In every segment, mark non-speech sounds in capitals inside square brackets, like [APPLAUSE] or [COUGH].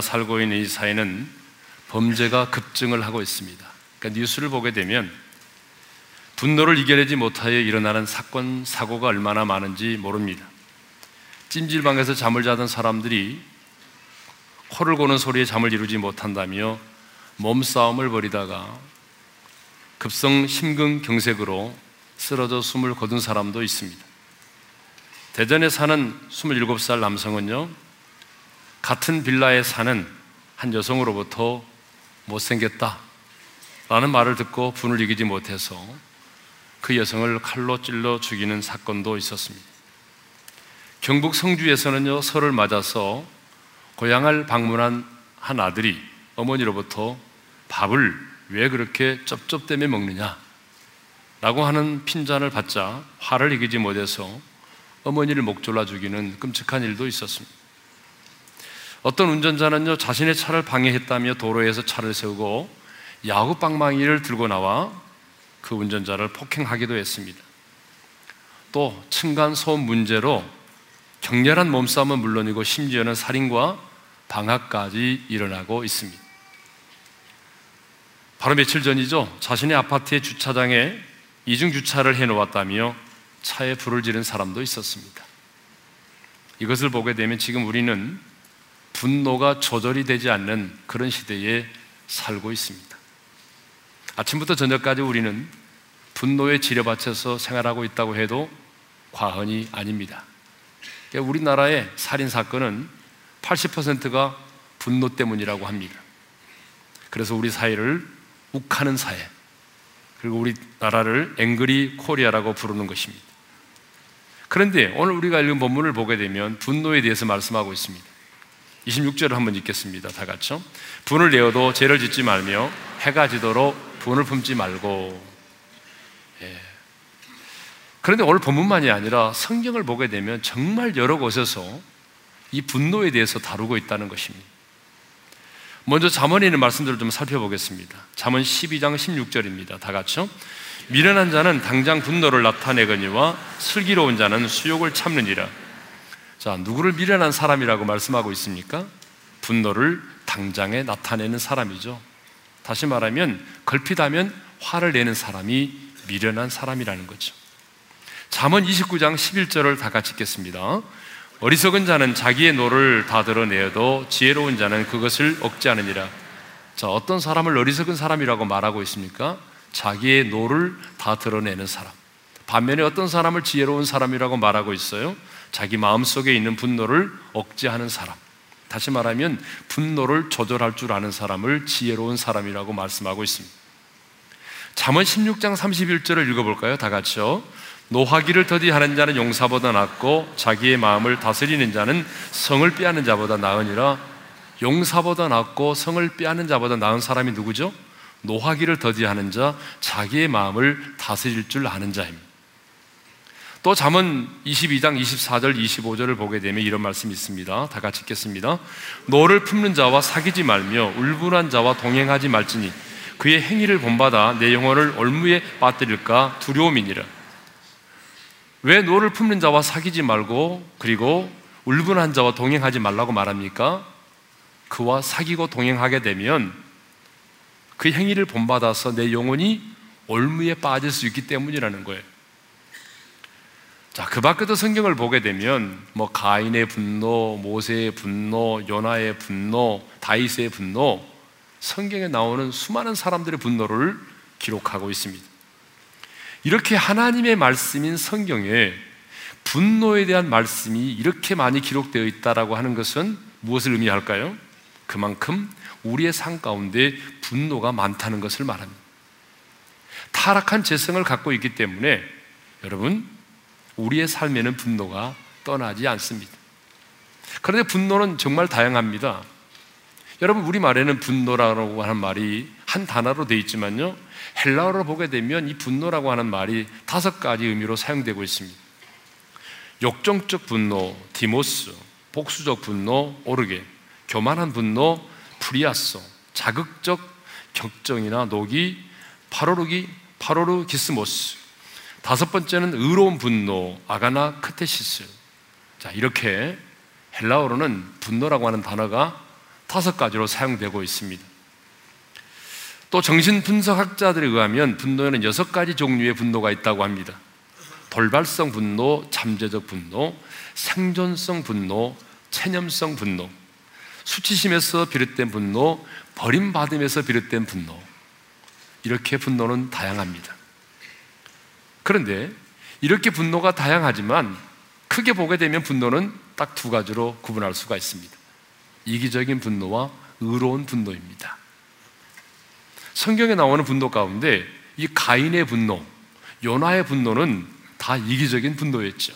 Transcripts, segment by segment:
살고 있는 이 사회는 범죄가 급증을 하고 있습니다. 그러니까 뉴스를 보게 되면 분노를 이겨내지 못하여 일어나는 사건, 사고가 얼마나 많은지 모릅니다. 찜질방에서 잠을 자던 사람들이 코를 고는 소리에 잠을 이루지 못한다며 몸싸움을 벌이다가 급성 심근경색으로 쓰러져 숨을 거둔 사람도 있습니다. 대전에 사는 27살 남성은요, 같은 빌라에 사는 한 여성으로부터 못생겼다 라는 말을 듣고 분을 이기지 못해서 그 여성을 칼로 찔러 죽이는 사건도 있었습니다. 경북 성주에서는요, 설을 맞아서 고향을 방문한 한 아들이 어머니로부터 밥을 왜 그렇게 쩝쩝대며 먹느냐? 라고 하는 핀잔을 받자 화를 이기지 못해서 어머니를 목 졸라 죽이는 끔찍한 일도 있었습니다. 어떤 운전자는요, 자신의 차를 방해했다며 도로에서 차를 세우고 야구 빵망이를 들고 나와 그 운전자를 폭행하기도 했습니다. 또 층간소음 문제로 격렬한 몸싸움은 물론이고 심지어는 살인과 방학까지 일어나고 있습니다. 바로 며칠 전이죠. 자신의 아파트의 주차장에 이중 주차를 해 놓았다며 차에 불을 지른 사람도 있었습니다. 이것을 보게 되면 지금 우리는 분노가 조절이 되지 않는 그런 시대에 살고 있습니다. 아침부터 저녁까지 우리는 분노에 지려받쳐서 생활하고 있다고 해도 과언이 아닙니다. 그러니까 우리나라의 살인 사건은 80%가 분노 때문이라고 합니다. 그래서 우리 사회를 욱하는 사회, 그리고 우리 나라를 Angry Korea라고 부르는 것입니다. 그런데 오늘 우리가 읽은 본문을 보게 되면 분노에 대해서 말씀하고 있습니다. 26절을 한번 읽겠습니다. 다 같이요. 분을 내어도 죄를 짓지 말며 해가 지도록 분을 품지 말고. 예. 그런데 오늘 본문만이 아니라 성경을 보게 되면 정말 여러 곳에서 이 분노에 대해서 다루고 있다는 것입니다. 먼저 있는 말씀들을 좀 살펴보겠습니다. 잠언 12장 16절입니다. 다 같이요. 미련한 자는 당장 분노를 나타내거니와 슬기로운 자는 수욕을 참느니라. 자, 누구를 미련한 사람이라고 말씀하고 있습니까? 분노를 당장에 나타내는 사람이죠. 다시 말하면 걸핏하면 화를 내는 사람이 미련한 사람이라는 거죠. 잠언 29장 11절을 다 같이 읽겠습니다. 어리석은 자는 자기의 노를 다 드러내어도 지혜로운 자는 그것을 억제하느니라. 자, 어떤 사람을 어리석은 사람이라고 말하고 있습니까? 자기의 노를 다 드러내는 사람. 반면에 어떤 사람을 지혜로운 사람이라고 말하고 있어요? 자기 마음속에 있는 분노를 억제하는 사람. 다시 말하면 분노를 조절할 줄 아는 사람을 지혜로운 사람이라고 말씀하고 있습니다. 잠언 16장 31절을 읽어볼까요? 다 같이요. 노하기를 더디하는 자는 용사보다 낫고 자기의 마음을 다스리는 자는 성을 빼앗는 자보다 나으니라 용사보다 낫고 성을 빼앗는 자보다 나은 사람이 누구죠? 노하기를 더디하는 자, 자기의 마음을 다스릴 줄 아는 자입니다. 또 잠언 22장 24절 25절을 보게 되면 이런 말씀이 있습니다. 다 같이 읽겠습니다. 노를 품는 자와 사귀지 말며 울분한 자와 동행하지 말지니 그의 행위를 본받아 네 영혼을 올무에 빠뜨릴까 두려움이니라. 왜 노를 품는 자와 사귀지 말고 그리고 울분한 자와 동행하지 말라고 말합니까? 그와 사귀고 동행하게 되면 그 행위를 본받아서 네 영혼이 올무에 빠질 수 있기 때문이라는 거예요. 자, 그 밖에도 성경을 보게 되면 뭐 가인의 분노, 모세의 분노, 요나의 분노, 다윗의 분노, 성경에 나오는 수많은 사람들의 분노를 기록하고 있습니다. 이렇게 하나님의 말씀인 성경에 분노에 대한 말씀이 이렇게 많이 기록되어 있다라고 하는 것은 무엇을 의미할까요? 그만큼 우리의 삶 가운데 분노가 많다는 것을 말합니다. 타락한 재성을 갖고 있기 때문에 여러분 우리의 삶에는 분노가 떠나지 않습니다. 그런데 분노는 정말 다양합니다. 여러분 우리말에는 분노라고 하는 말이 한 단어로 되어 있지만요. 헬라어로 보게 되면 이 분노라고 하는 말이 다섯 가지 의미로 사용되고 있습니다. 욕정적 분노, θυμός, 복수적 분노, ὀργή, 교만한 분노, φρυάσσω, 자극적 격정이나 노기, παροργι, παροργισμός. 다섯 번째는 의로운 분노, ἀγανάκτησις. 자, 이렇게 헬라어로는 분노라고 하는 단어가 다섯 가지로 사용되고 있습니다. 또 정신분석학자들에 의하면 분노에는 여섯 가지 종류의 분노가 있다고 합니다. 돌발성 분노, 잠재적 분노, 생존성 분노, 체념성 분노, 수치심에서 비롯된 분노, 버림받음에서 비롯된 분노. 이렇게 분노는 다양합니다. 그런데 이렇게 분노가 다양하지만 크게 보게 되면 분노는 딱 두 가지로 구분할 수가 있습니다. 이기적인 분노와 의로운 분노입니다. 성경에 나오는 분노 가운데 이 가인의 분노, 요나의 분노는 다 이기적인 분노였죠.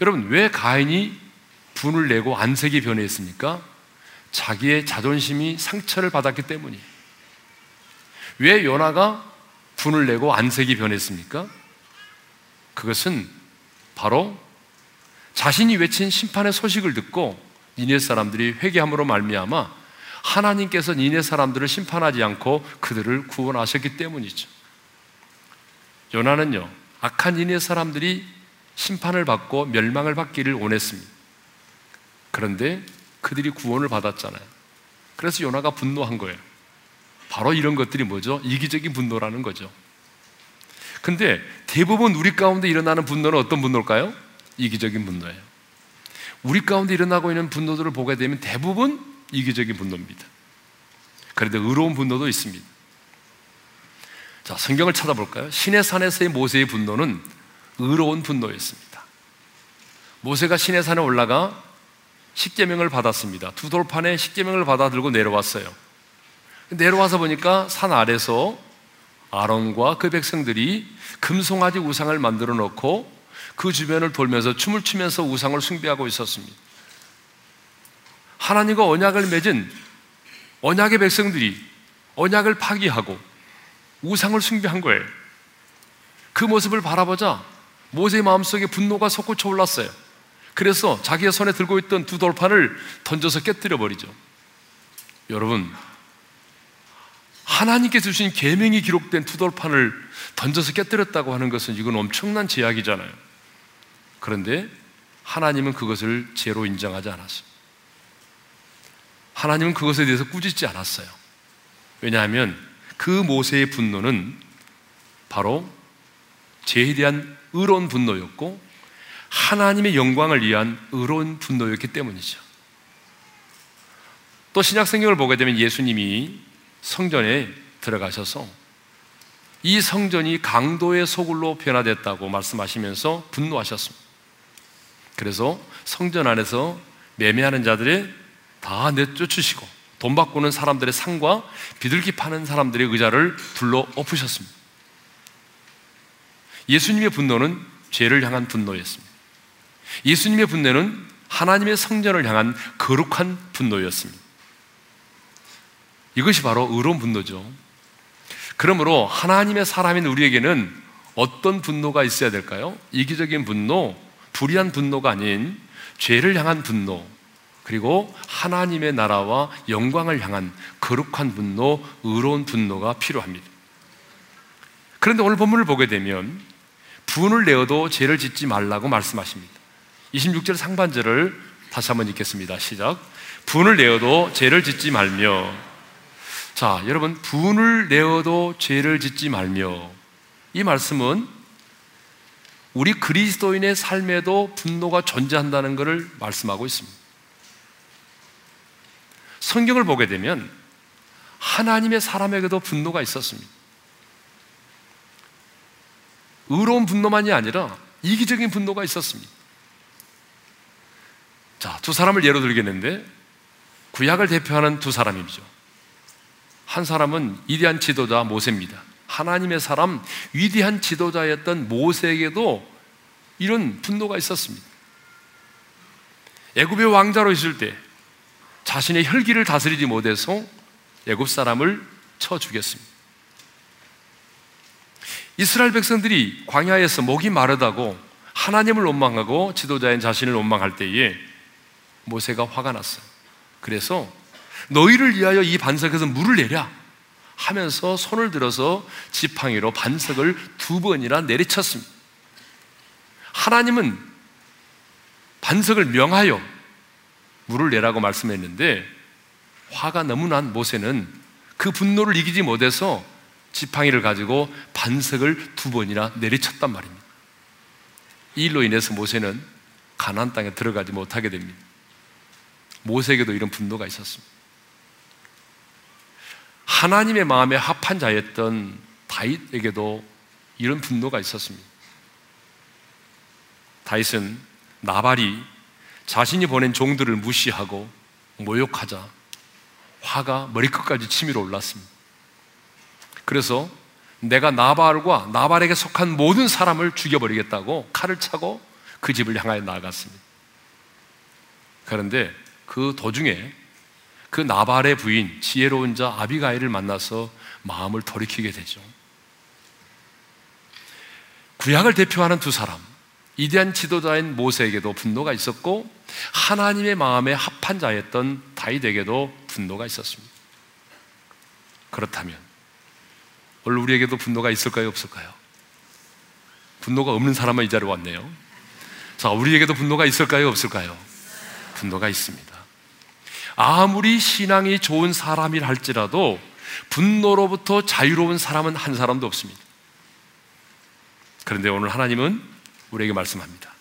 여러분, 왜 가인이 분을 내고 안색이 변했습니까? 자기의 자존심이 상처를 받았기 때문이에요. 왜 요나가 분을 내고 안색이 변했습니까? 그것은 바로 자신이 외친 심판의 소식을 듣고 니네 사람들이 회개함으로 말미암아 하나님께서 니네 사람들을 심판하지 않고 그들을 구원하셨기 때문이죠. 요나는요 악한 니네 사람들이 심판을 받고 멸망을 받기를 원했습니다. 그런데 그들이 구원을 받았잖아요. 그래서 요나가 분노한 거예요. 바로 이런 것들이 뭐죠? 이기적인 분노라는 거죠. 근데 대부분 우리 가운데 일어나는 분노는 어떤 분노일까요? 이기적인 분노예요. 우리 가운데 일어나고 있는 분노들을 보게 되면 대부분 이기적인 분노입니다. 그런데 의로운 분노도 있습니다. 자, 성경을 찾아볼까요? 신의 산에서의 모세의 분노는 의로운 분노였습니다. 모세가 신의 산에 올라가 십계명을 받았습니다. 두 돌판에 십계명을 받아 들고 내려왔어요. 내려와서 보니까 산 아래서 아론과 그 백성들이 금송아지 우상을 만들어 놓고 그 주변을 돌면서 춤을 추면서 우상을 숭배하고 있었습니다. 하나님과 언약을 맺은 언약의 백성들이 언약을 파기하고 우상을 숭배한 거예요. 그 모습을 바라보자 모세의 마음속에 분노가 솟구쳐 올랐어요. 그래서 자기의 손에 들고 있던 두 돌판을 던져서 깨뜨려 버리죠. 여러분, 하나님께서 주신 계명이 기록된 두 돌판을 던져서 깨뜨렸다고 하는 것은 이건 엄청난 제약이잖아요. 그런데 하나님은 그것을 죄로 인정하지 않았어요. 하나님은 그것에 대해서 꾸짖지 않았어요. 왜냐하면 그 모세의 분노는 바로 죄에 대한 의로운 분노였고 하나님의 영광을 위한 의로운 분노였기 때문이죠. 또 신약 성경을 보게 되면 예수님이 성전에 들어가셔서 이 성전이 강도의 소굴로 변화됐다고 말씀하시면서 분노하셨습니다. 그래서 성전 안에서 매매하는 자들의 다 내쫓으시고 돈 바꾸는 사람들의 상과 비둘기 파는 사람들의 의자를 둘러 엎으셨습니다. 예수님의 분노는 죄를 향한 분노였습니다. 예수님의 분노는 하나님의 성전을 향한 거룩한 분노였습니다. 이것이 바로 의로운 분노죠. 그러므로 하나님의 사람인 우리에게는 어떤 분노가 있어야 될까요? 이기적인 분노, 불의한 분노가 아닌 죄를 향한 분노, 그리고 하나님의 나라와 영광을 향한 거룩한 분노, 의로운 분노가 필요합니다. 그런데 오늘 본문을 보게 되면 분을 내어도 죄를 짓지 말라고 말씀하십니다. 26절 상반절을 다시 한번 읽겠습니다. 시작. 분을 내어도 죄를 짓지 말며. 자, 여러분, 분을 내어도 죄를 짓지 말며. 이 말씀은 우리 그리스도인의 삶에도 분노가 존재한다는 것을 말씀하고 있습니다. 성경을 보게 되면 하나님의 사람에게도 분노가 있었습니다. 의로운 분노만이 아니라 이기적인 분노가 있었습니다. 자, 두 사람을 예로 들겠는데 구약을 대표하는 두 사람이죠. 한 사람은 위대한 지도자 모세입니다. 하나님의 사람 위대한 지도자였던 모세에게도 이런 분노가 있었습니다. 애굽의 왕자로 있을 때 자신의 혈기를 다스리지 못해서 애굽 사람을 쳐 죽였습니다. 이스라엘 백성들이 광야에서 목이 마르다고 하나님을 원망하고 지도자인 자신을 원망할 때에 모세가 화가 났어요. 그래서 너희를 위하여 이 반석에서 물을 내랴 하면서 손을 들어서 지팡이로 반석을 두 번이나 내리쳤습니다. 하나님은 반석을 명하여 물을 내라고 말씀했는데 화가 너무 난 모세는 그 분노를 이기지 못해서 지팡이를 가지고 반석을 두 번이나 내리쳤단 말입니다. 이 일로 인해서 모세는 가나안 땅에 들어가지 못하게 됩니다. 모세에게도 이런 분노가 있었습니다. 하나님의 마음에 합한 자였던 다윗에게도 이런 분노가 있었습니다. 다윗은 나발이 자신이 보낸 종들을 무시하고 모욕하자 화가 머리끝까지 치밀어 올랐습니다. 그래서 내가 나발과 나발에게 속한 모든 사람을 죽여버리겠다고 칼을 차고 그 집을 향하여 나아갔습니다. 그런데 그 도중에 그 나발의 부인 지혜로운 자 아비가일을 만나서 마음을 돌이키게 되죠. 구약을 대표하는 두 사람, 이대한 지도자인 모세에게도 분노가 있었고 하나님의 마음에 합한 자였던 다윗에게도 분노가 있었습니다. 그렇다면 오늘 우리에게도 분노가 있을까요, 없을까요? 분노가 없는 사람은 이 자리에 왔네요. 자, 우리에게도 분노가 있을까요, 없을까요? 분노가 있습니다. 아무리 신앙이 좋은 사람이라 할지라도 분노로부터 자유로운 사람은 한 사람도 없습니다. 그런데 오늘 하나님은 우리에게 말씀합니다.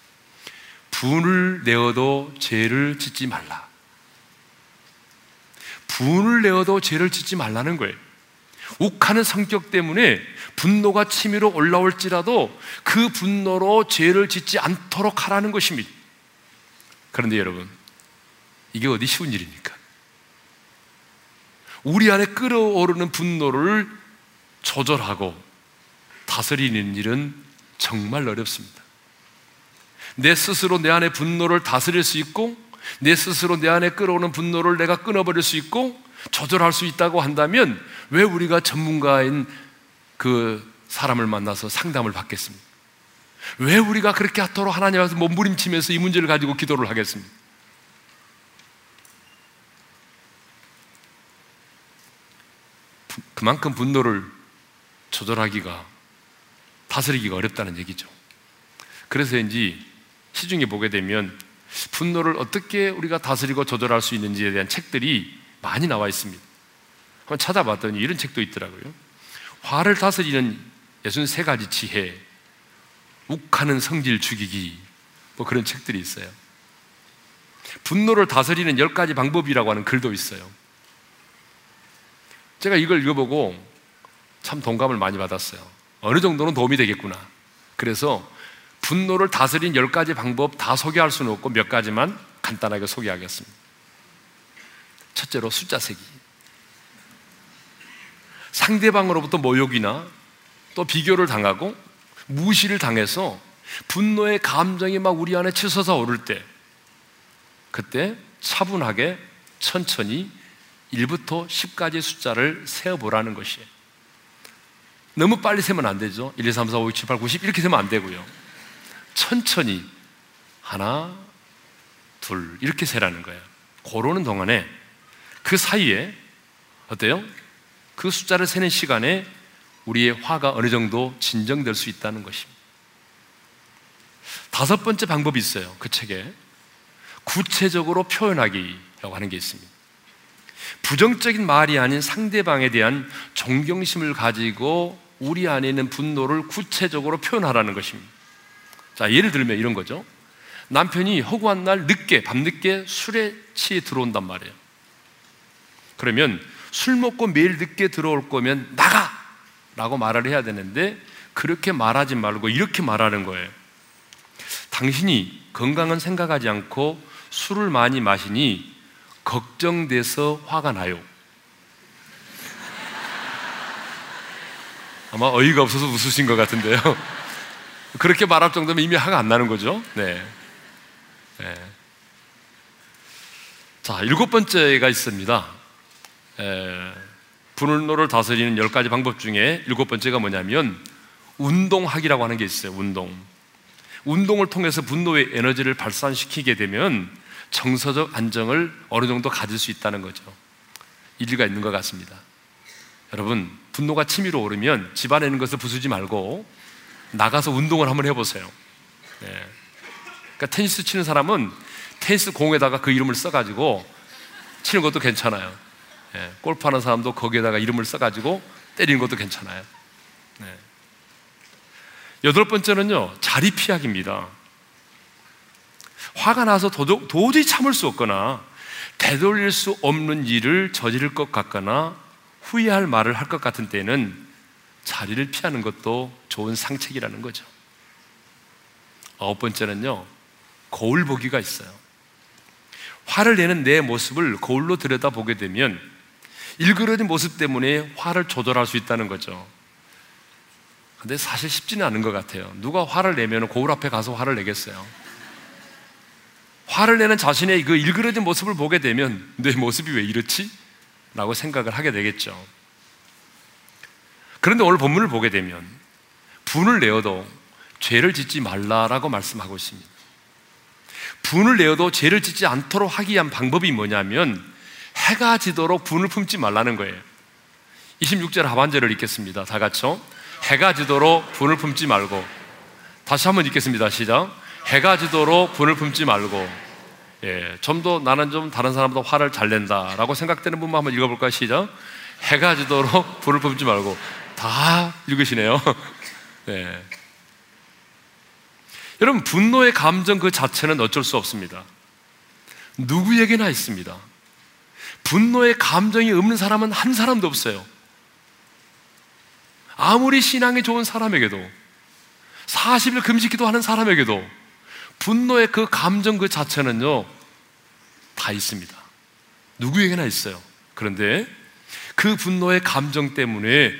분을 내어도 죄를 짓지 말라. 분을 내어도 죄를 짓지 말라는 거예요. 욱하는 성격 때문에 분노가 치밀어 올라올지라도 그 분노로 죄를 짓지 않도록 하라는 것입니다. 그런데 여러분, 이게 어디 쉬운 일입니까? 우리 안에 끓어오르는 분노를 조절하고 다스리는 일은 정말 어렵습니다. 내 스스로 내 안에 분노를 다스릴 수 있고 내 스스로 내 안에 끓어오는 분노를 내가 끊어버릴 수 있고 조절할 수 있다고 한다면 왜 우리가 전문가인 그 사람을 만나서 상담을 받겠습니까? 왜 우리가 그렇게 하도록 하나님 앞에서 몸부림치면서 이 문제를 가지고 기도를 하겠습니까? 그만큼 분노를 조절하기가 다스리기가 어렵다는 얘기죠. 그래서인지 시중에 보게 되면 분노를 어떻게 우리가 다스리고 조절할 수 있는지에 대한 책들이 많이 나와 있습니다. 한번 찾아봤더니 이런 책도 있더라고요. 화를 다스리는 63가지 지혜, 욱하는 성질 죽이기, 뭐 그런 책들이 있어요. 분노를 다스리는 10가지 방법이라고 하는 글도 있어요. 제가 이걸 읽어보고 참 동감을 많이 받았어요. 어느 정도는 도움이 되겠구나. 그래서 분노를 다스린 10가지 방법 다 소개할 수는 없고 몇 가지만 간단하게 소개하겠습니다. 첫째로 숫자 세기. 상대방으로부터 모욕이나 또 비교를 당하고 무시를 당해서 분노의 감정이 막 우리 안에 치솟아 오를 때 그때 차분하게 천천히 1부터 10까지 숫자를 세어보라는 것이에요. 너무 빨리 세면 안 되죠. 1, 2, 3, 4, 5, 6, 7, 8, 90 이렇게 세면 안 되고요. 천천히 하나, 둘 이렇게 세라는 거예요. 고르는 동안에 그 사이에 어때요? 그 숫자를 세는 시간에 우리의 화가 어느 정도 진정될 수 있다는 것입니다. 다섯 번째 방법이 있어요. 그 책에 구체적으로 표현하기라고 하는 게 있습니다. 부정적인 말이 아닌 상대방에 대한 존경심을 가지고 우리 안에 있는 분노를 구체적으로 표현하라는 것입니다. 자, 예를 들면 이런 거죠. 남편이 허구한 날 늦게, 밤늦게 술에 취해 들어온단 말이에요. 그러면 술 먹고 매일 늦게 들어올 거면 나가! 라고 말을 해야 되는데 그렇게 말하지 말고 이렇게 말하는 거예요. 당신이 건강은 생각하지 않고 술을 많이 마시니 걱정돼서 화가 나요. 아마 어이가 없어서 웃으신 것 같은데요. 그렇게 말할 정도면 이미 화가 안 나는 거죠. 네. 네. 자, 일곱 번째가 있습니다. 에, 분노를 다스리는 열 가지 방법 중에 일곱 번째가 뭐냐면 운동하기라고 하는 게 있어요. 운동. 운동을 통해서 분노의 에너지를 발산시키게 되면 정서적 안정을 어느 정도 가질 수 있다는 거죠. 일리가 있는 것 같습니다. 여러분, 분노가 치밀어 오르면 집안에 있는 것을 부수지 말고 나가서 운동을 한번 해보세요. 네. 그러니까 테니스 치는 사람은 테니스 공에다가 그 이름을 써가지고 치는 것도 괜찮아요. 예, 골프 하는 사람도 거기에다가 이름을 써가지고 때리는 것도 괜찮아요. 네. 여덟 번째는요, 자리 피하기입니다. 화가 나서 도, 도저히 참을 수 없거나 되돌릴 수 없는 일을 저지를 것 같거나 후회할 말을 할 것 같은 때는 자리를 피하는 것도 좋은 상책이라는 거죠. 아홉 번째는요, 거울 보기가 있어요. 화를 내는 내 모습을 거울로 들여다보게 되면 일그러진 모습 때문에 화를 조절할 수 있다는 거죠. 근데 사실 쉽지는 않은 것 같아요. 누가 화를 내면 거울 앞에 가서 화를 내겠어요. 화를 내는 자신의 그 일그러진 모습을 보게 되면 내 모습이 왜 이렇지? 라고 생각을 하게 되겠죠. 그런데 오늘 본문을 보게 되면 분을 내어도 죄를 짓지 말라라고 말씀하고 있습니다. 분을 내어도 죄를 짓지 않도록 하기 위한 방법이 뭐냐면 해가 지도록 분을 품지 말라는 거예요. 26절 하반절을 읽겠습니다. 다 같이요. 해가 지도록 분을 품지 말고 다시 한번 읽겠습니다. 시작. 해가 지도록 분을 품지 말고 예, 좀 더 나는 좀 다른 사람보다 화를 잘 낸다라고 생각되는 분만 한번 읽어볼까요? 시작. 해가 지도록 [LAUGHS] 분을 품지 말고 다 읽으시네요. 예. [LAUGHS] 여러분 분노의 감정 그 자체는 어쩔 수 없습니다. 누구에게나 있습니다. 분노의 감정이 없는 사람은 한 사람도 없어요. 아무리 신앙이 좋은 사람에게도 40일 금식 기도하는 사람에게도 분노의 그 감정 그 자체는요 다 있습니다. 누구에게나 있어요. 그런데 그 분노의 감정 때문에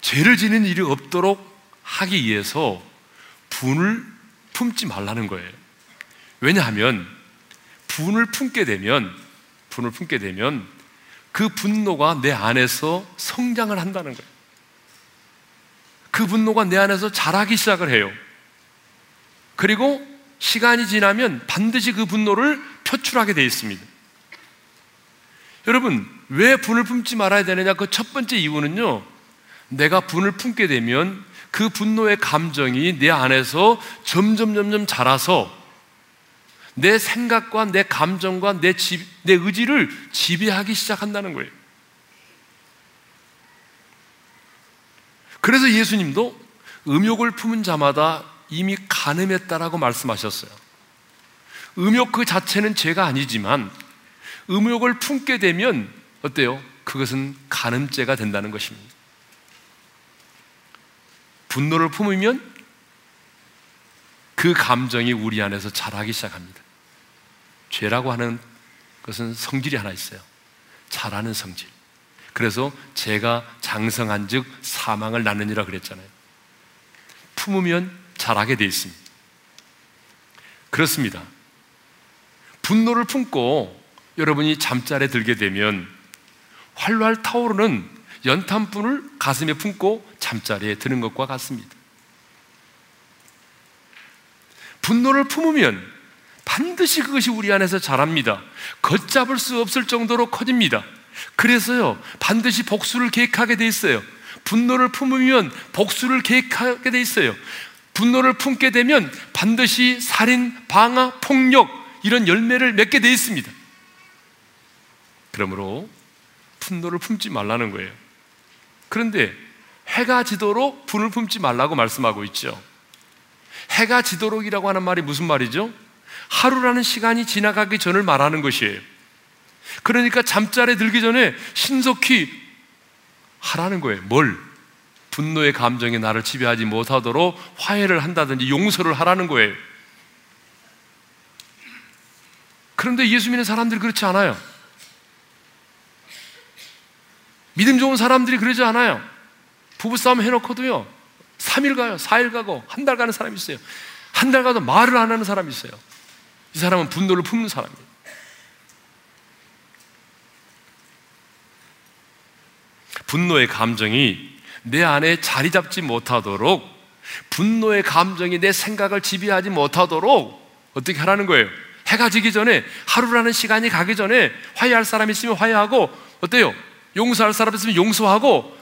죄를 지는 일이 없도록 하기 위해서 분을 품지 말라는 거예요. 왜냐하면 분을 품게 되면 분을 품게 되면 그 분노가 내 안에서 성장을 한다는 거예요. 그 분노가 내 안에서 자라기 시작을 해요. 그리고 시간이 지나면 반드시 그 분노를 표출하게 되어 있습니다. 여러분, 왜 분을 품지 말아야 되느냐? 그 첫 번째 이유는요, 내가 분을 품게 되면 그 분노의 감정이 내 안에서 점점 점점 자라서 내 생각과 내 감정과 내, 지, 내 의지를 지배하기 시작한다는 거예요. 그래서 예수님도 음욕을 품은 자마다 이미 가늠했다라고 말씀하셨어요. 음욕 그 자체는 죄가 아니지만 음욕을 품게 되면 어때요? 그것은 가늠죄가 된다는 것입니다. 분노를 품으면 그 감정이 우리 안에서 자라기 시작합니다. 죄라고 하는 것은 성질이 하나 있어요. 자라는 성질. 그래서 제가 장성한 즉 사망을 낳느니라 그랬잖아요. 품으면 자라게 돼 있습니다. 그렇습니다. 분노를 품고 여러분이 잠자리에 들게 되면 활활 타오르는 연탄불을 가슴에 품고 잠자리에 드는 것과 같습니다. 분노를 품으면 반드시 그것이 우리 안에서 자랍니다. 걷잡을 수 없을 정도로 커집니다. 그래서요, 반드시 복수를 계획하게 돼 있어요. 분노를 품으면 복수를 계획하게 돼 있어요. 분노를 품게 되면 반드시 살인, 방화, 폭력, 이런 열매를 맺게 돼 있습니다. 그러므로 분노를 품지 말라는 거예요. 그런데 해가 지도록 분을 품지 말라고 말씀하고 있죠. 해가 지도록이라고 하는 말이 무슨 말이죠? 하루라는 시간이 지나가기 전을 말하는 것이에요. 그러니까 잠자리에 들기 전에 신속히 하라는 거예요. 뭘? 분노의 감정이 나를 지배하지 못하도록 화해를 한다든지 용서를 하라는 거예요. 그런데 예수 믿는 사람들이 그렇지 않아요. 믿음 좋은 사람들이 그러지 않아요. 부부싸움 해놓고도요, 3일 가요, 4일 가고, 한 달 가는 사람이 있어요. 한 달 가도 말을 안 하는 사람이 있어요. 이 사람은 분노를 품는 사람이에요. 분노의 감정이 내 안에 자리 잡지 못하도록, 분노의 감정이 내 생각을 지배하지 못하도록 어떻게 하라는 거예요? 해가 지기 전에 하루라는 시간이 가기 전에 화해할 사람이 있으면 화해하고 어때요? 용서할 사람 있으면 용서하고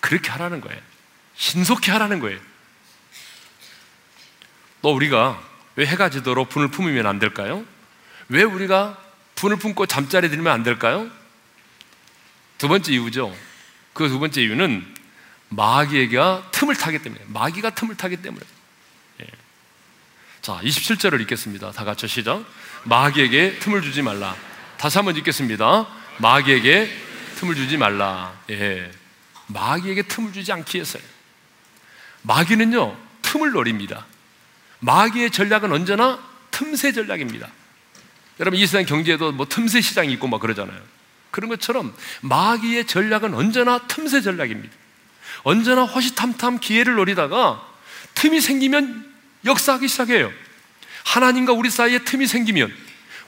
그렇게 하라는 거예요. 신속히 하라는 거예요. 또 우리가 왜 해가 지도록 분을 품으면 안 될까요? 왜 우리가 분을 품고 잠자리 들면 안 될까요? 두 번째 이유죠. 그 두 번째 이유는 마귀가 틈을 타기 때문에 마귀가 틈을 타기 때문에. 예. 자 27절을 읽겠습니다. 다 같이 시작. 마귀에게 틈을 주지 말라. 다시 한번 읽겠습니다. 마귀에게 틈을 주지 말라. 예. 마귀에게 틈을 주지 않기 위해서요. 마귀는요 틈을 노립니다. 마귀의 전략은 언제나 틈새 전략입니다. 여러분 이 세상 경제에도 뭐 틈새 시장이 있고 막 그러잖아요 그런 것처럼 마귀의 전략은 언제나 틈새 전략입니다 언제나 허시탐탐 기회를 노리다가 틈이 생기면 역사하기 시작해요. 하나님과 우리 사이에 틈이 생기면,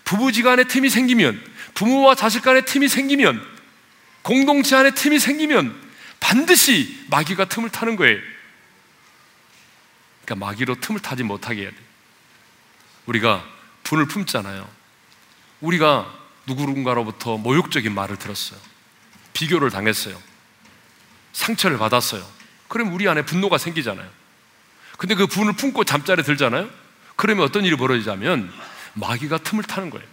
부부지 간에 틈이 생기면, 부모와 자식 간에 틈이 생기면, 공동체 안에 틈이 생기면 반드시 마귀가 틈을 타는 거예요. 그러니까 마귀로 틈을 타지 못하게 해야 돼. 우리가 분을 품잖아요. 우리가 누구인가로부터 모욕적인 말을 들었어요. 비교를 당했어요. 상처를 받았어요. 그럼 우리 안에 분노가 생기잖아요. 근데 그 분을 품고 잠자리에 들잖아요? 그러면 어떤 일이 벌어지자면 마귀가 틈을 타는 거예요.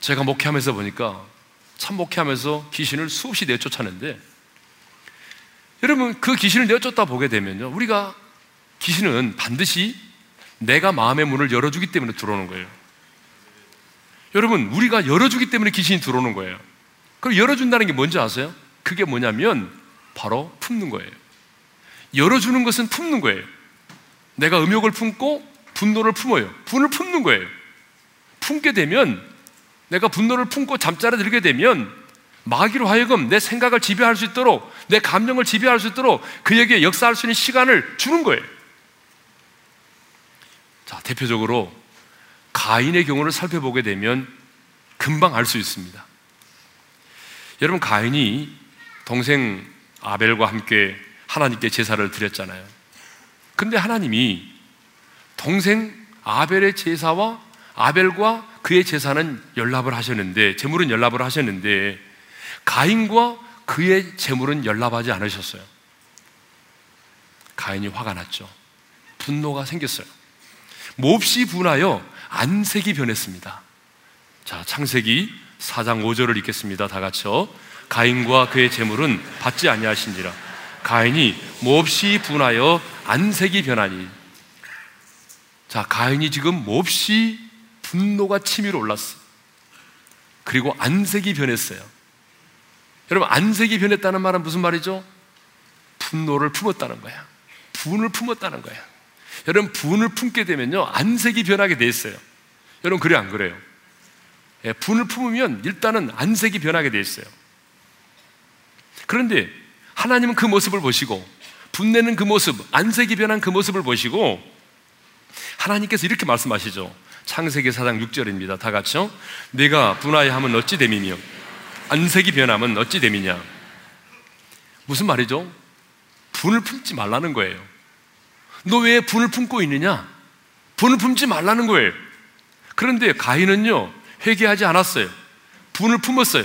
제가 목회하면서 보니까 참 목회하면서 귀신을 수없이 내쫓았는데 여러분 그 귀신을 내쫓다 보게 되면요. 우리가 귀신은 반드시 내가 마음의 문을 열어주기 때문에 들어오는 거예요. 여러분, 우리가 열어주기 때문에 귀신이 들어오는 거예요. 그럼 열어준다는 게 뭔지 아세요? 그게 뭐냐면 바로 품는 거예요. 열어주는 것은 품는 거예요. 내가 음욕을 품고 분노를 품어요. 분을 품는 거예요. 품게 되면 내가 분노를 품고 잠자리에 들게 되면 마귀로 하여금 내 생각을 지배할 수 있도록 내 감정을 지배할 수 있도록 그에게 역사할 수 있는 시간을 주는 거예요. 자, 대표적으로 가인의 경우를 살펴보게 되면 금방 알 수 있습니다. 여러분, 가인이 동생 아벨과 함께 하나님께 제사를 드렸잖아요. 근데 하나님이 동생 아벨의 제사와 아벨과 그의 제사는 연락을 하셨는데, 제물은 연락을 하셨는데, 가인과 그의 제물은 연락하지 않으셨어요. 가인이 화가 났죠. 분노가 생겼어요. 몹시 분하여 안색이 변했습니다. 자, 창세기 4장 5절을 읽겠습니다. 다 같이요. 가인과 그의 재물은 받지 아니하신지라 가인이 몹시 분하여 안색이 변하니 자 가인이 지금 몹시 분노가 치밀어 올랐어 그리고 안색이 변했어요 여러분 안색이 변했다는 말은 무슨 말이죠? 분노를 품었다는 거야 분을 품었다는 거야 여러분 분을 품게 되면요 안색이 변하게 돼 있어요 여러분 그래 안 그래요? 예, 분을 품으면 일단은 안색이 변하게 돼 있어요 그런데 하나님은 그 모습을 보시고 분내는 그 모습, 안색이 변한 그 모습을 보시고 하나님께서 이렇게 말씀하시죠. 창세기 4장 6절입니다. 다 같이요. 내가 분하여 하면 어찌 됨이며 안색이 변하면 어찌 됨이냐. 무슨 말이죠? 분을 품지 말라는 거예요. 너 왜 분을 품고 있느냐? 분을 품지 말라는 거예요. 그런데 가인은요, 회개하지 않았어요. 분을 품었어요.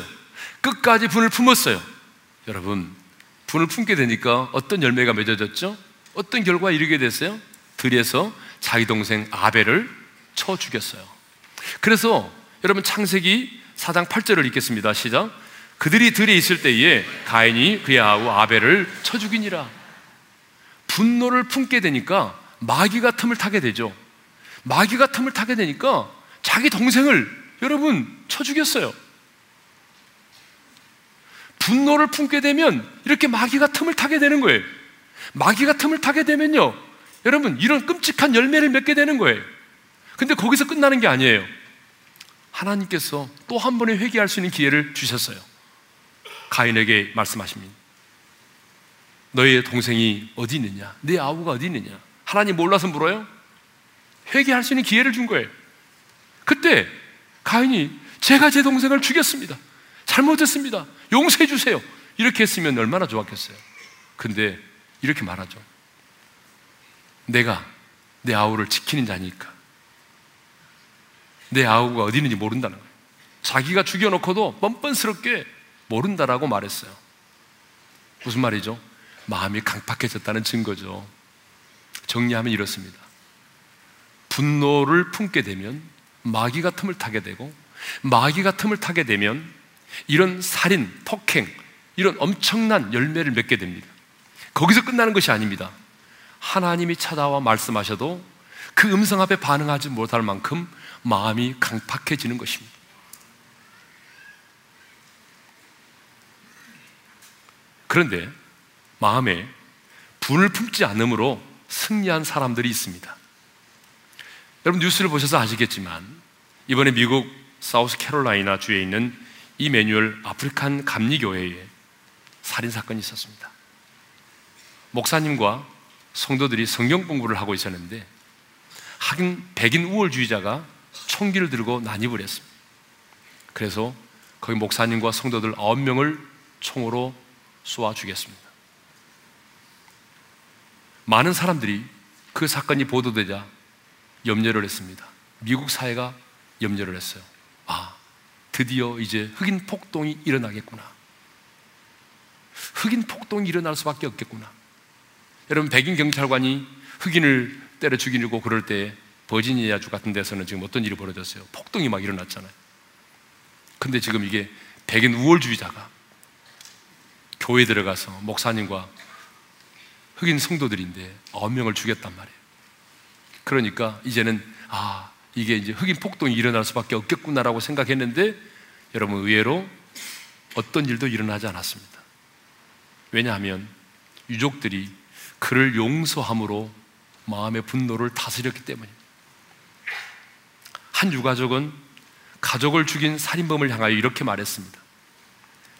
끝까지 분을 품었어요. 여러분, 분을 품게 되니까 어떤 열매가 맺어졌죠? 어떤 결과에 이르게 됐어요? 들에서 자기 동생 아벨을 쳐 죽였어요. 그래서 여러분 창세기 4장 8절을 읽겠습니다. 시작. 그들이 들에 있을 때에 가인이 그의 아우 아벨을 쳐 죽이니라. 분노를 품게 되니까 마귀가 틈을 타게 되죠. 마귀가 틈을 타게 되니까 자기 동생을 여러분 쳐 죽였어요. 분노를 품게 되면 이렇게 마귀가 틈을 타게 되는 거예요. 마귀가 틈을 타게 되면요. 여러분, 이런 끔찍한 열매를 맺게 되는 거예요. 근데 거기서 끝나는 게 아니에요. 하나님께서 또 한 번에 회개할 수 있는 기회를 주셨어요. 가인에게 말씀하십니다. 너의 동생이 어디 있느냐? 내 아우가 어디 있느냐? 하나님 몰라서 물어요? 회개할 수 있는 기회를 준 거예요. 그때 가인이 제가 제 동생을 죽였습니다. 잘못했습니다. 용서해 주세요. 이렇게 했으면 얼마나 좋았겠어요. 근데 이렇게 말하죠. 내가 내 아우를 지키는 자니까. 내 아우가 어디 있는지 모른다는 거예요. 자기가 죽여놓고도 뻔뻔스럽게 모른다라고 말했어요. 무슨 말이죠? 마음이 강팍해졌다는 증거죠. 정리하면 이렇습니다. 분노를 품게 되면 마귀가 틈을 타게 되고 마귀가 틈을 타게 되면 이런 살인, 폭행, 이런 엄청난 열매를 맺게 됩니다. 거기서 끝나는 것이 아닙니다. 하나님이 찾아와 말씀하셔도 그 음성 앞에 반응하지 못할 만큼 마음이 강팍해지는 것입니다. 그런데 마음에 분을 품지 않음으로 승리한 사람들이 있습니다. 여러분 뉴스를 보셔서 아시겠지만 이번에 미국 사우스 캐롤라이나 주에 있는 이매뉴얼 아프리칸 감리교회에 살인 사건이 있었습니다. 목사님과 성도들이 성경 공부를 하고 있었는데 한 백인 우월주의자가 총기를 들고 난입을 했습니다. 그래서 거기 목사님과 성도들 9명을 총으로 쏘아 죽였습니다. 많은 사람들이 그 사건이 보도되자 염려를 했습니다. 미국 사회가 염려를 했어요. 아, 드디어 이제 흑인 폭동이 일어나겠구나. 흑인 폭동이 일어날 수밖에 없겠구나. 여러분, 백인 경찰관이 흑인을 때려 죽이려고 그럴 때 버지니아주 같은 데서는 지금 어떤 일이 벌어졌어요? 폭동이 막 일어났잖아요. 근데 지금 이게 백인 우월주의자가 교회 들어가서 목사님과 흑인 성도들인데 아홉 명을 죽였단 말이에요. 그러니까 이제는 아 이게 이제 흑인 폭동이 일어날 수밖에 없겠구나라고 생각했는데 여러분 의외로 어떤 일도 일어나지 않았습니다. 왜냐하면 유족들이 그를 용서함으로 마음의 분노를 다스렸기 때문입니다. 한 유가족은 가족을 죽인 살인범을 향하여 이렇게 말했습니다.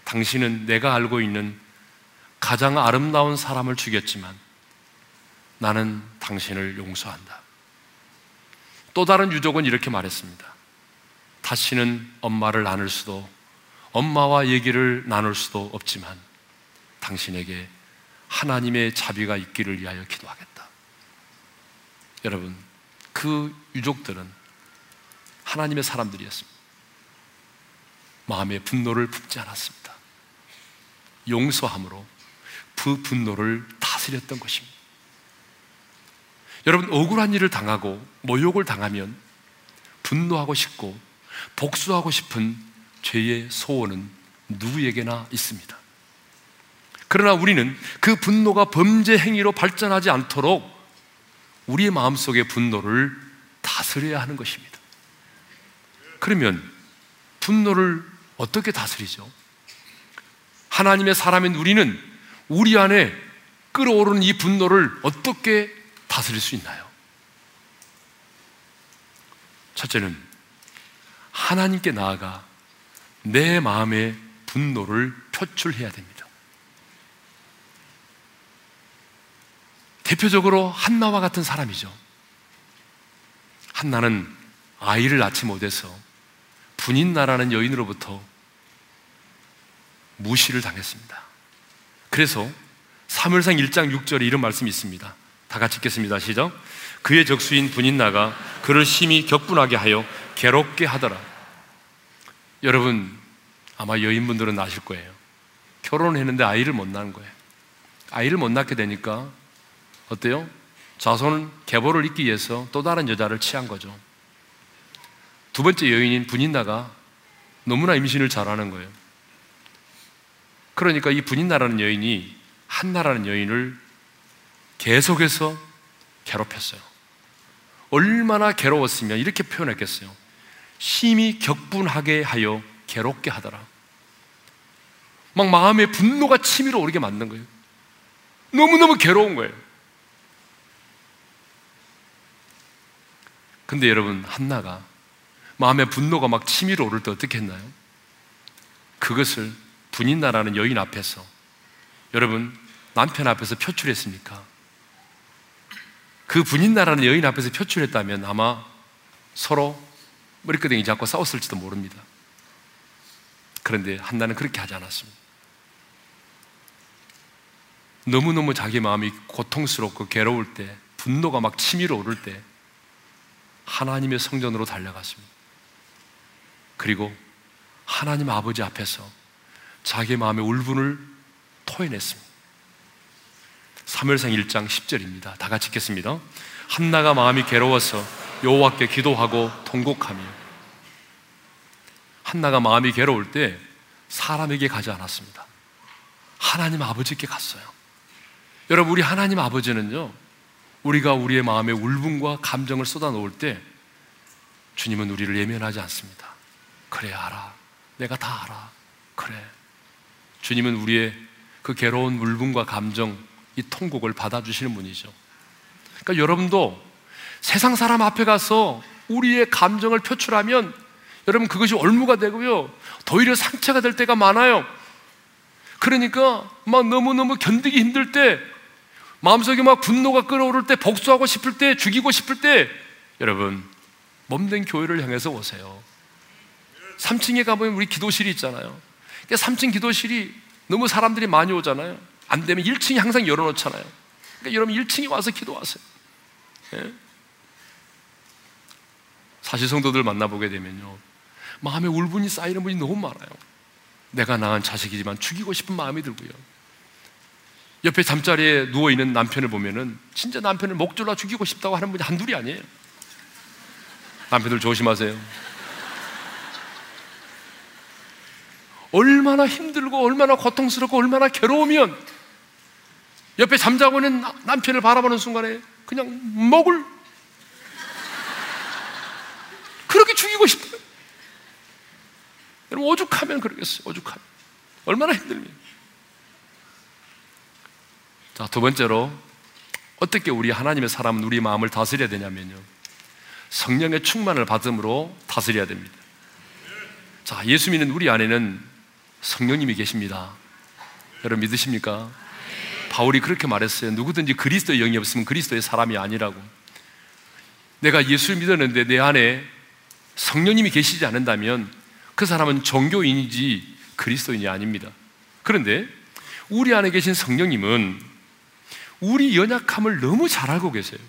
당신은 내가 알고 있는 가장 아름다운 사람을 죽였지만 나는 당신을 용서한다. 또 다른 유족은 이렇게 말했습니다. 다시는 엄마를 나눌 수도, 엄마와 얘기를 나눌 수도 없지만 당신에게 하나님의 자비가 있기를 위하여 기도하겠다. 여러분, 그 유족들은 하나님의 사람들이었습니다. 마음의 분노를 품지 않았습니다. 용서함으로 그 분노를 다스렸던 것입니다. 여러분, 억울한 일을 당하고 모욕을 당하면 분노하고 싶고 복수하고 싶은 죄의 소원은 누구에게나 있습니다. 그러나 우리는 그 분노가 범죄 행위로 발전하지 않도록 우리의 마음속의 분노를 다스려야 하는 것입니다. 그러면 분노를 어떻게 다스리죠? 하나님의 사람인 우리는 우리 안에 끓어오르는 이 분노를 어떻게 다스릴 수 있나요? 첫째는 하나님께 나아가 내 마음의 분노를 표출해야 됩니다. 대표적으로 한나와 같은 사람이죠. 한나는 아이를 낳지 못해서 분인 나라는 여인으로부터 무시를 당했습니다. 그래서 3월상 1장 6절에 이런 말씀이 있습니다. 다 같이 읽겠습니다. 시작. 그의 적수인 분인나가 그를 심히 격분하게 하여 괴롭게 하더라. 여러분, 아마 여인분들은 아실 거예요. 결혼했는데 아이를 못 낳은 거예요. 아이를 못 낳게 되니까 어때요? 자손은 계보를 잇기 위해서 또 다른 여자를 취한 거죠. 두 번째 여인인 분인나가 너무나 임신을 잘하는 거예요. 그러니까 이 분인나라는 여인이 한나라는 여인을 계속해서 괴롭혔어요. 얼마나 괴로웠으면 이렇게 표현했겠어요. 심히 격분하게 하여 괴롭게 하더라. 막 마음에 분노가 치밀어 오르게 만든 거예요. 너무너무 괴로운 거예요. 근데 여러분, 한나가 마음에 분노가 막 치밀어 오를 때 어떻게 했나요? 그것을 분인나라는 여인 앞에서 여러분, 남편 앞에서 표출했습니까? 그 분인나라는 여인 앞에서 표출했다면 아마 서로 머리끄댕이 잡고 싸웠을지도 모릅니다. 그런데 한나는 그렇게 하지 않았습니다. 너무너무 자기 마음이 고통스럽고 괴로울 때, 분노가 막 치밀어 오를 때, 하나님의 성전으로 달려갔습니다. 그리고 하나님 아버지 앞에서 자기 마음의 울분을 토해냈습니다. 3월상 1장 10절입니다. 다 같이 읽겠습니다. 한나가 마음이 괴로워서 여호와께 기도하고 통곡하며 한나가 마음이 괴로울 때 사람에게 가지 않았습니다. 하나님 아버지께 갔어요. 여러분, 우리 하나님 아버지는요, 우리가 우리의 마음에 울분과 감정을 쏟아 놓을 때 주님은 우리를 예면하지 않습니다. 그래, 알아. 내가 다 알아. 그래. 주님은 우리의 그 괴로운 울분과 감정, 이 통곡을 받아주시는 분이죠. 그러니까 여러분도 세상 사람 앞에 가서 우리의 감정을 표출하면 여러분 그것이 올무가 되고요. 도리어 상처가 될 때가 많아요. 그러니까 막 너무너무 견디기 힘들 때 마음속에 막 분노가 끓어오를 때 복수하고 싶을 때 죽이고 싶을 때 여러분 몸된 교회를 향해서 오세요. 3층에 가보면 우리 기도실이 있잖아요. 3층 기도실이 너무 사람들이 많이 오잖아요. 안 되면 1층이 항상 열어놓잖아요. 그러니까 여러분 1층에 와서 기도하세요. 예? 사실 성도들 만나보게 되면요. 마음에 울분이 쌓이는 분이 너무 많아요. 내가 낳은 자식이지만 죽이고 싶은 마음이 들고요. 옆에 잠자리에 누워있는 남편을 보면은 진짜 남편을 목 졸라 죽이고 싶다고 하는 분이 한둘이 아니에요. 남편들 조심하세요. 얼마나 힘들고 얼마나 고통스럽고 얼마나 괴로우면 옆에 잠자고 있는 남편을 바라보는 순간에 그냥 목을 그렇게 죽이고 싶어요. 여러분 오죽하면 그러겠어요. 오죽하면 얼마나 힘들면. 자, 두 번째로 어떻게 우리 하나님의 사람은 우리 마음을 다스려야 되냐면요. 성령의 충만을 받음으로 다스려야 됩니다. 자, 예수 믿는 우리 안에는 성령님이 계십니다. 여러분 믿으십니까? 바울이 그렇게 말했어요. 누구든지 그리스도의 영이 없으면 그리스도의 사람이 아니라고. 내가 예수를 믿었는데 내 안에 성령님이 계시지 않는다면 그 사람은 종교인이지 그리스도인이 아닙니다. 그런데 우리 안에 계신 성령님은 우리 연약함을 너무 잘 알고 계세요.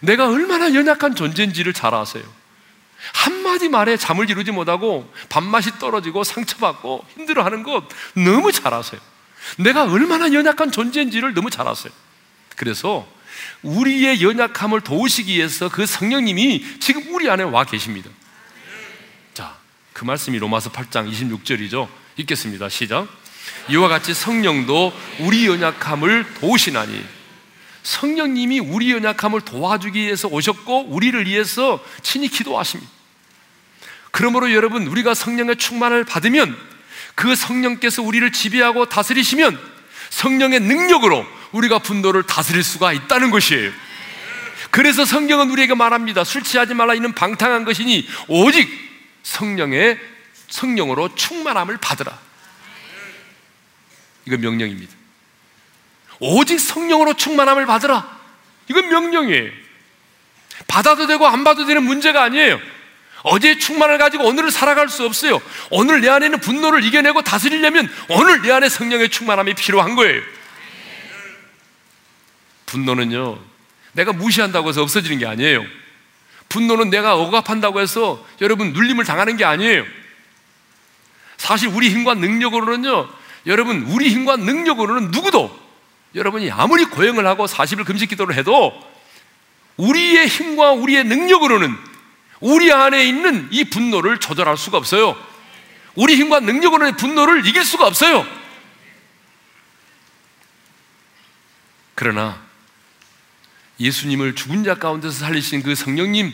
내가 얼마나 연약한 존재인지를 잘 아세요. 한마디 말에 잠을 이루지 못하고 밥맛이 떨어지고 상처받고 힘들어하는 것 너무 잘 아세요. 내가 얼마나 연약한 존재인지를 너무 잘 아세요. 그래서 우리의 연약함을 도우시기 위해서 그 성령님이 지금 우리 안에 와 계십니다. 자, 그 말씀이 로마서 8장 26절이죠. 읽겠습니다. 시작. 이와 같이 성령도 우리 연약함을 도우시나니 성령님이 우리 연약함을 도와주기 위해서 오셨고 우리를 위해서 친히 기도하십니다. 그러므로 여러분 우리가 성령의 충만을 받으면 그 성령께서 우리를 지배하고 다스리시면 성령의 능력으로 우리가 분노를 다스릴 수가 있다는 것이에요. 그래서 성경은 우리에게 말합니다. 술 취하지 말라 이는 방탕한 것이니 오직 성령의 성령으로 충만함을 받으라. 이건 명령입니다. 오직 성령으로 충만함을 받으라. 이건 명령이에요. 받아도 되고 안 받아도 되는 문제가 아니에요. 어제의 충만을 가지고 오늘을 살아갈 수 없어요. 오늘 내 안에 는 분노를 이겨내고 다스리려면 오늘 내 안에 성령의 충만함이 필요한 거예요. 분노는요, 내가 무시한다고 해서 없어지는 게 아니에요. 분노는 내가 억압한다고 해서 여러분 눌림을 당하는 게 아니에요. 사실 우리 힘과 능력으로는요, 여러분, 우리 힘과 능력으로는 누구도 여러분이 아무리 고행을 하고 40일 금식 기도를 해도 우리의 힘과 우리의 능력으로는 우리 안에 있는 이 분노를 조절할 수가 없어요. 우리 힘과 능력으로는 분노를 이길 수가 없어요. 그러나 예수님을 죽은 자 가운데서 살리신 그 성령님,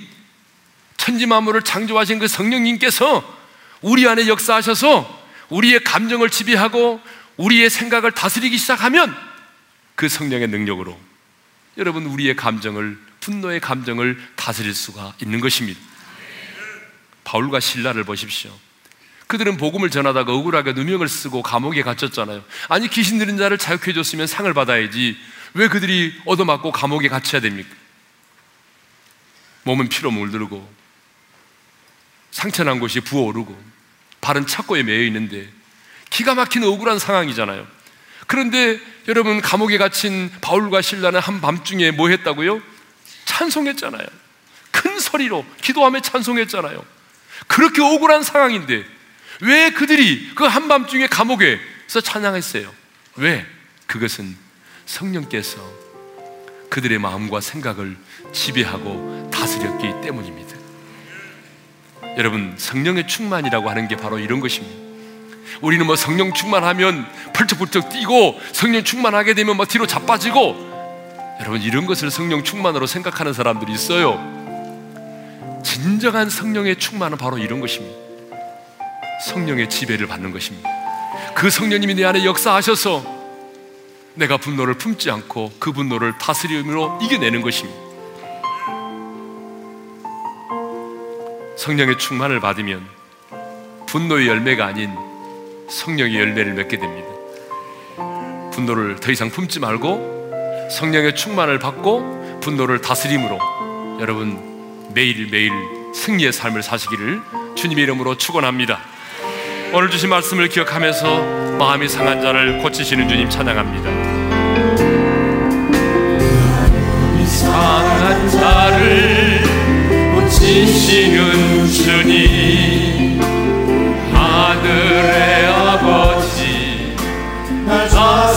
천지 만물을 창조하신 그 성령님께서 우리 안에 역사하셔서 우리의 감정을 지배하고 우리의 생각을 다스리기 시작하면 그 성령의 능력으로 여러분 우리의 감정을 분노의 감정을 다스릴 수가 있는 것입니다. 바울과 신라를 보십시오. 그들은 복음을 전하다가 억울하게 누명을 쓰고 감옥에 갇혔잖아요. 아니 귀신 들린 자를 자유해 줬으면 상을 받아야지. 왜 그들이 얻어맞고 감옥에 갇혀야 됩니까? 몸은 피로 물들고 상처난 곳이 부어오르고 발은 착고에 매여 있는데 기가 막힌 억울한 상황이잖아요. 그런데 여러분 감옥에 갇힌 바울과 신라는 한밤중에 뭐 했다고요? 찬송했잖아요. 큰 소리로 기도하며 찬송했잖아요. 그렇게 억울한 상황인데 왜 그들이 그 한밤중에 감옥에서 찬양했어요? 왜? 그것은 성령께서 그들의 마음과 생각을 지배하고 다스렸기 때문입니다. 여러분, 성령의 충만이라고 하는 게 바로 이런 것입니다. 우리는 뭐 성령 충만하면 펄쩍펄쩍 뛰고 성령 충만하게 되면 막 뒤로 자빠지고 여러분 이런 것을 성령 충만으로 생각하는 사람들이 있어요. 진정한 성령의 충만은 바로 이런 것입니다. 성령의 지배를 받는 것입니다. 그 성령님이 내 안에 역사하셔서 내가 분노를 품지 않고 그 분노를 다스림으로 이겨내는 것입니다. 성령의 충만을 받으면 분노의 열매가 아닌 성령의 열매를 맺게 됩니다. 분노를 더 이상 품지 말고 성령의 충만을 받고 분노를 다스림으로 여러분 매일매일 승리의 삶을 사시기를 주님의 이름으로 축원합니다. 오늘 주신 말씀을 기억하면서 마음이 상한 자를 고치시는 주님 찬양합니다. 상한 자를 고치시는 주님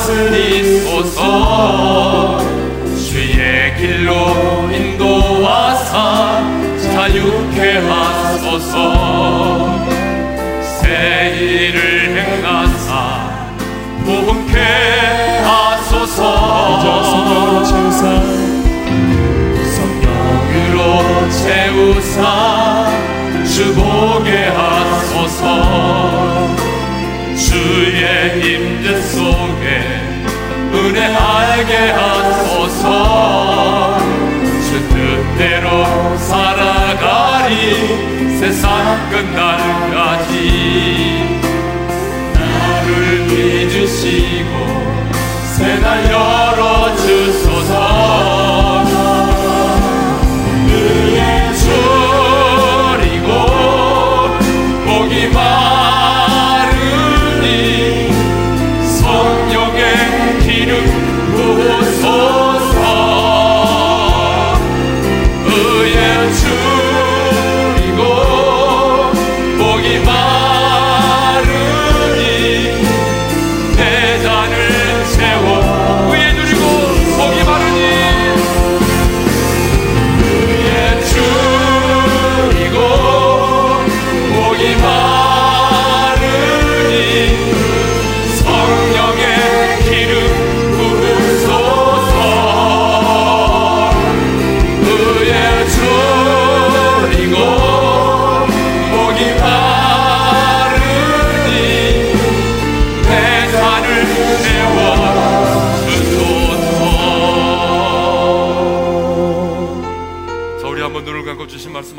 다스리소서. 주의 길로 인도하사 자유케 하소서. 새 일을 행하사 모험케 하소서. 성령으로 채우사. 성령으로 채우사 끝날까지 나를 믿으시고 새날 열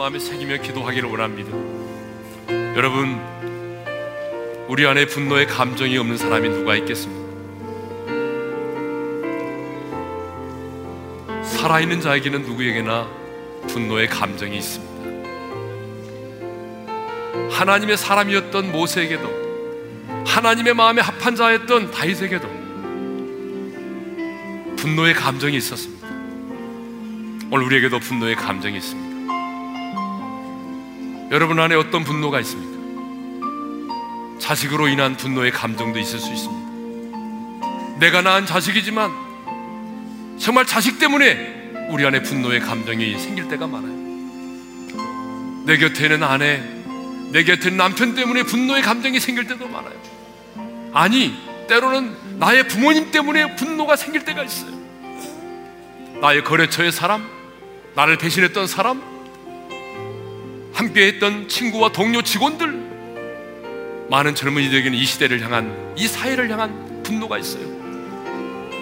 마음에 새기며 기도하기를 원합니다 여러분 우리 안에 분노의 감정이 없는 사람이 누가 있겠습니까? 살아있는 자에게는 누구에게나 분노의 감정이 있습니다. 하나님의 사람이었던 모세에게도 하나님의 마음에 합한 자였던 다윗에게도 분노의 감정이 있었습니다. 오늘 우리에게도 분노의 감정이 있습니다. 여러분 안에 어떤 분노가 있습니까? 자식으로 인한 분노의 감정도 있을 수 있습니다. 내가 낳은 자식이지만 정말 자식 때문에 우리 안에 분노의 감정이 생길 때가 많아요. 내 곁에 있는 아내, 내 곁에 있는 남편 때문에 분노의 감정이 생길 때도 많아요. 아니, 때로는 나의 부모님 때문에 분노가 생길 때가 있어요. 나의 거래처의 사람, 나를 배신했던 사람, 함께 했던 친구와 동료 직원들, 많은 젊은이들에게는 이 시대를 향한, 이 사회를 향한 분노가 있어요.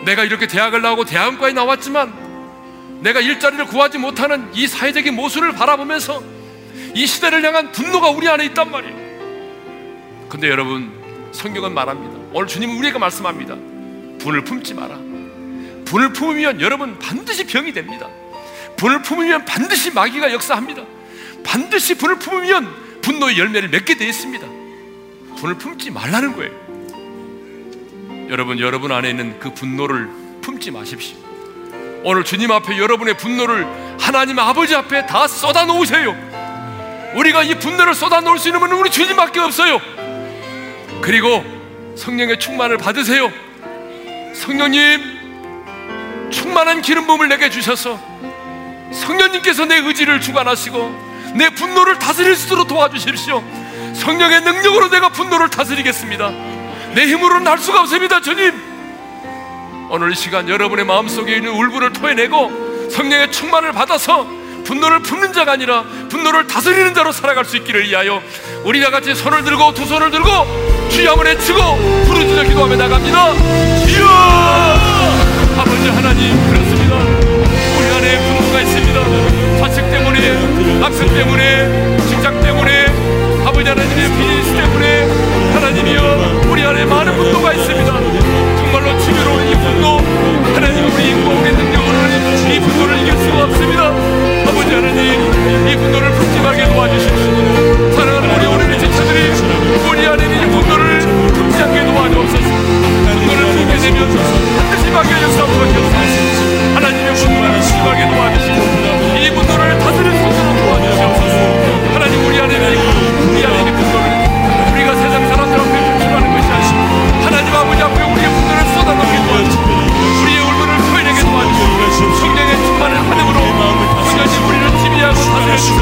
내가 이렇게 대학을 나오고 대학원과에 나왔지만 내가 일자리를 구하지 못하는 이 사회적인 모습을 바라보면서 이 시대를 향한 분노가 우리 안에 있단 말이에요. 근데 여러분, 성경은 말합니다. 오늘 주님은 우리에게 말씀합니다. 분을 품지 마라. 분을 품으면 여러분 반드시 병이 됩니다. 분을 품으면 반드시 마귀가 역사합니다. 반드시 분을 품으면 분노의 열매를 맺게 되어 있습니다. 분을 품지 말라는 거예요. 여러분, 여러분 안에 있는 그 분노를 품지 마십시오. 오늘 주님 앞에 여러분의 분노를 하나님 아버지 앞에 다 쏟아 놓으세요. 우리가 이 분노를 쏟아 놓을 수 있는 분은 우리 주님밖에 없어요. 그리고 성령의 충만을 받으세요. 성령님, 충만한 기름 부음을 내게 주셔서 성령님께서 내 의지를 주관하시고 내 분노를 다스릴 수 있도록 도와주십시오. 성령의 능력으로 내가 분노를 다스리겠습니다. 내 힘으로는 할 수가 없습니다, 주님. 오늘 이 시간 여러분의 마음속에 있는 울분을 토해내고 성령의 충만을 받아서 분노를 품는 자가 아니라 분노를 다스리는 자로 살아갈 수 있기를 위하여 우리가 같이 손을 들고 두 손을 들고 주야을 외치고 부르짖어 기도하며 나갑니다. 주여! 아버지 하나님 때문에, 학생 때문에, 직장 때문에, 아버지 하나님의 비즈니스 때문에 하나님이여 우리 안에 많은 분노가 있습니다. 정말로 지혜로운 이 분노 하나님 우리 인공의 능력으로는 이 분노를 이길 수가 없습니다. 아버지 하나님 이 분노를 품지하게 도와주십시오. 사랑하는 우리 오늘 지체들이 우리 안에 이 분노를 품지 않게 도와주옵소서. 분노를 품게 되면 반드시 역사할 수밖에 없습니다. 하나님의 분노를 품지하게 도와주시고 이 분노를 다스릴 수 있도록 도와주시옵소서. 하나님 우리 안에 우리 안에 이 분노를 우리가 세상 사람들 앞에 표출하는 것이 아니고 하나님 아버지 앞에 우리의 분노를 쏟아놓게 도와주시고 우리의 울분을 토해내게 도와주시고 성령의 충만을 하늘으로 온전히 우리를 지배하고 다스려주시고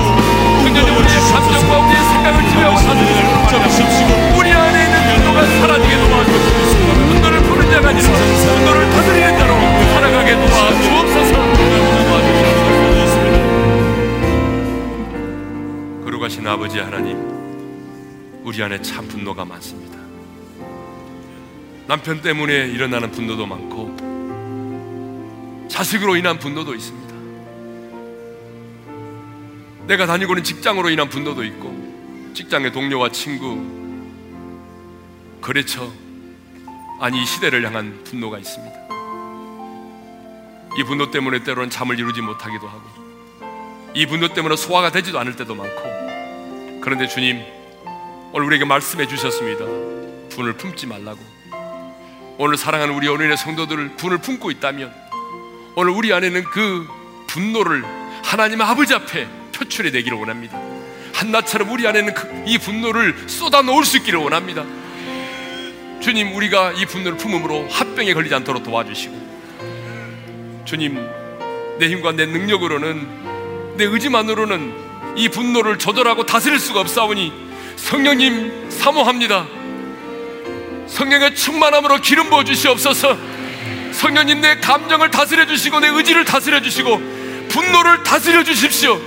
온전히 우리의 감정과 우리의 생각을 지배하고 다스려주시고 우리 안에 있는 분노가 사라지게 도와주시고 분노를 푸는 자가 아니라 분노를 거룩하신 아버지 하나님 우리 안에 참 분노가 많습니다. 남편 때문에 일어나는 분노도 많고 자식으로 인한 분노도 있습니다. 내가 다니고 있는 직장으로 인한 분노도 있고 직장의 동료와 친구 거래처 아니 이 시대를 향한 분노가 있습니다. 이 분노 때문에 때로는 잠을 이루지 못하기도 하고 이 분노 때문에 소화가 되지도 않을 때도 많고 그런데 주님 오늘 우리에게 말씀해 주셨습니다. 분을 품지 말라고. 오늘 사랑하는 우리 어린의 성도들을 분을 품고 있다면 오늘 우리 안에는 그 분노를 하나님 아버지 앞에 표출해 내기를 원합니다. 한나처럼 우리 안에는 그, 이 분노를 쏟아 놓을 수 있기를 원합니다. 주님, 우리가 이 분노를 품음으로 합병에 걸리지 않도록 도와주시고, 주님, 내 힘과 내 능력으로는 내 의지만으로는 이 분노를 조절하고 다스릴 수가 없사오니 성령님 사모합니다. 성령의 충만함으로 기름 부어 주시옵소서. 성령님 내 감정을 다스려 주시고 내 의지를 다스려 주시고 분노를 다스려 주십시오.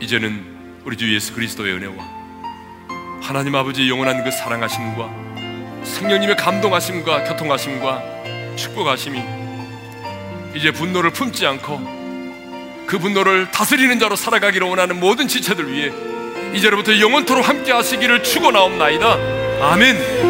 이제는 우리 주 예수 그리스도의 은혜와 하나님 아버지의 영원한 그 사랑하심과 성령님의 감동하심과 교통하심과 축복하심이 이제 분노를 품지 않고 그 분노를 다스리는 자로 살아가기를 원하는 모든 지체들 위해 이제로부터 영원토록 함께 하시기를 축원하옵나이다. 아멘.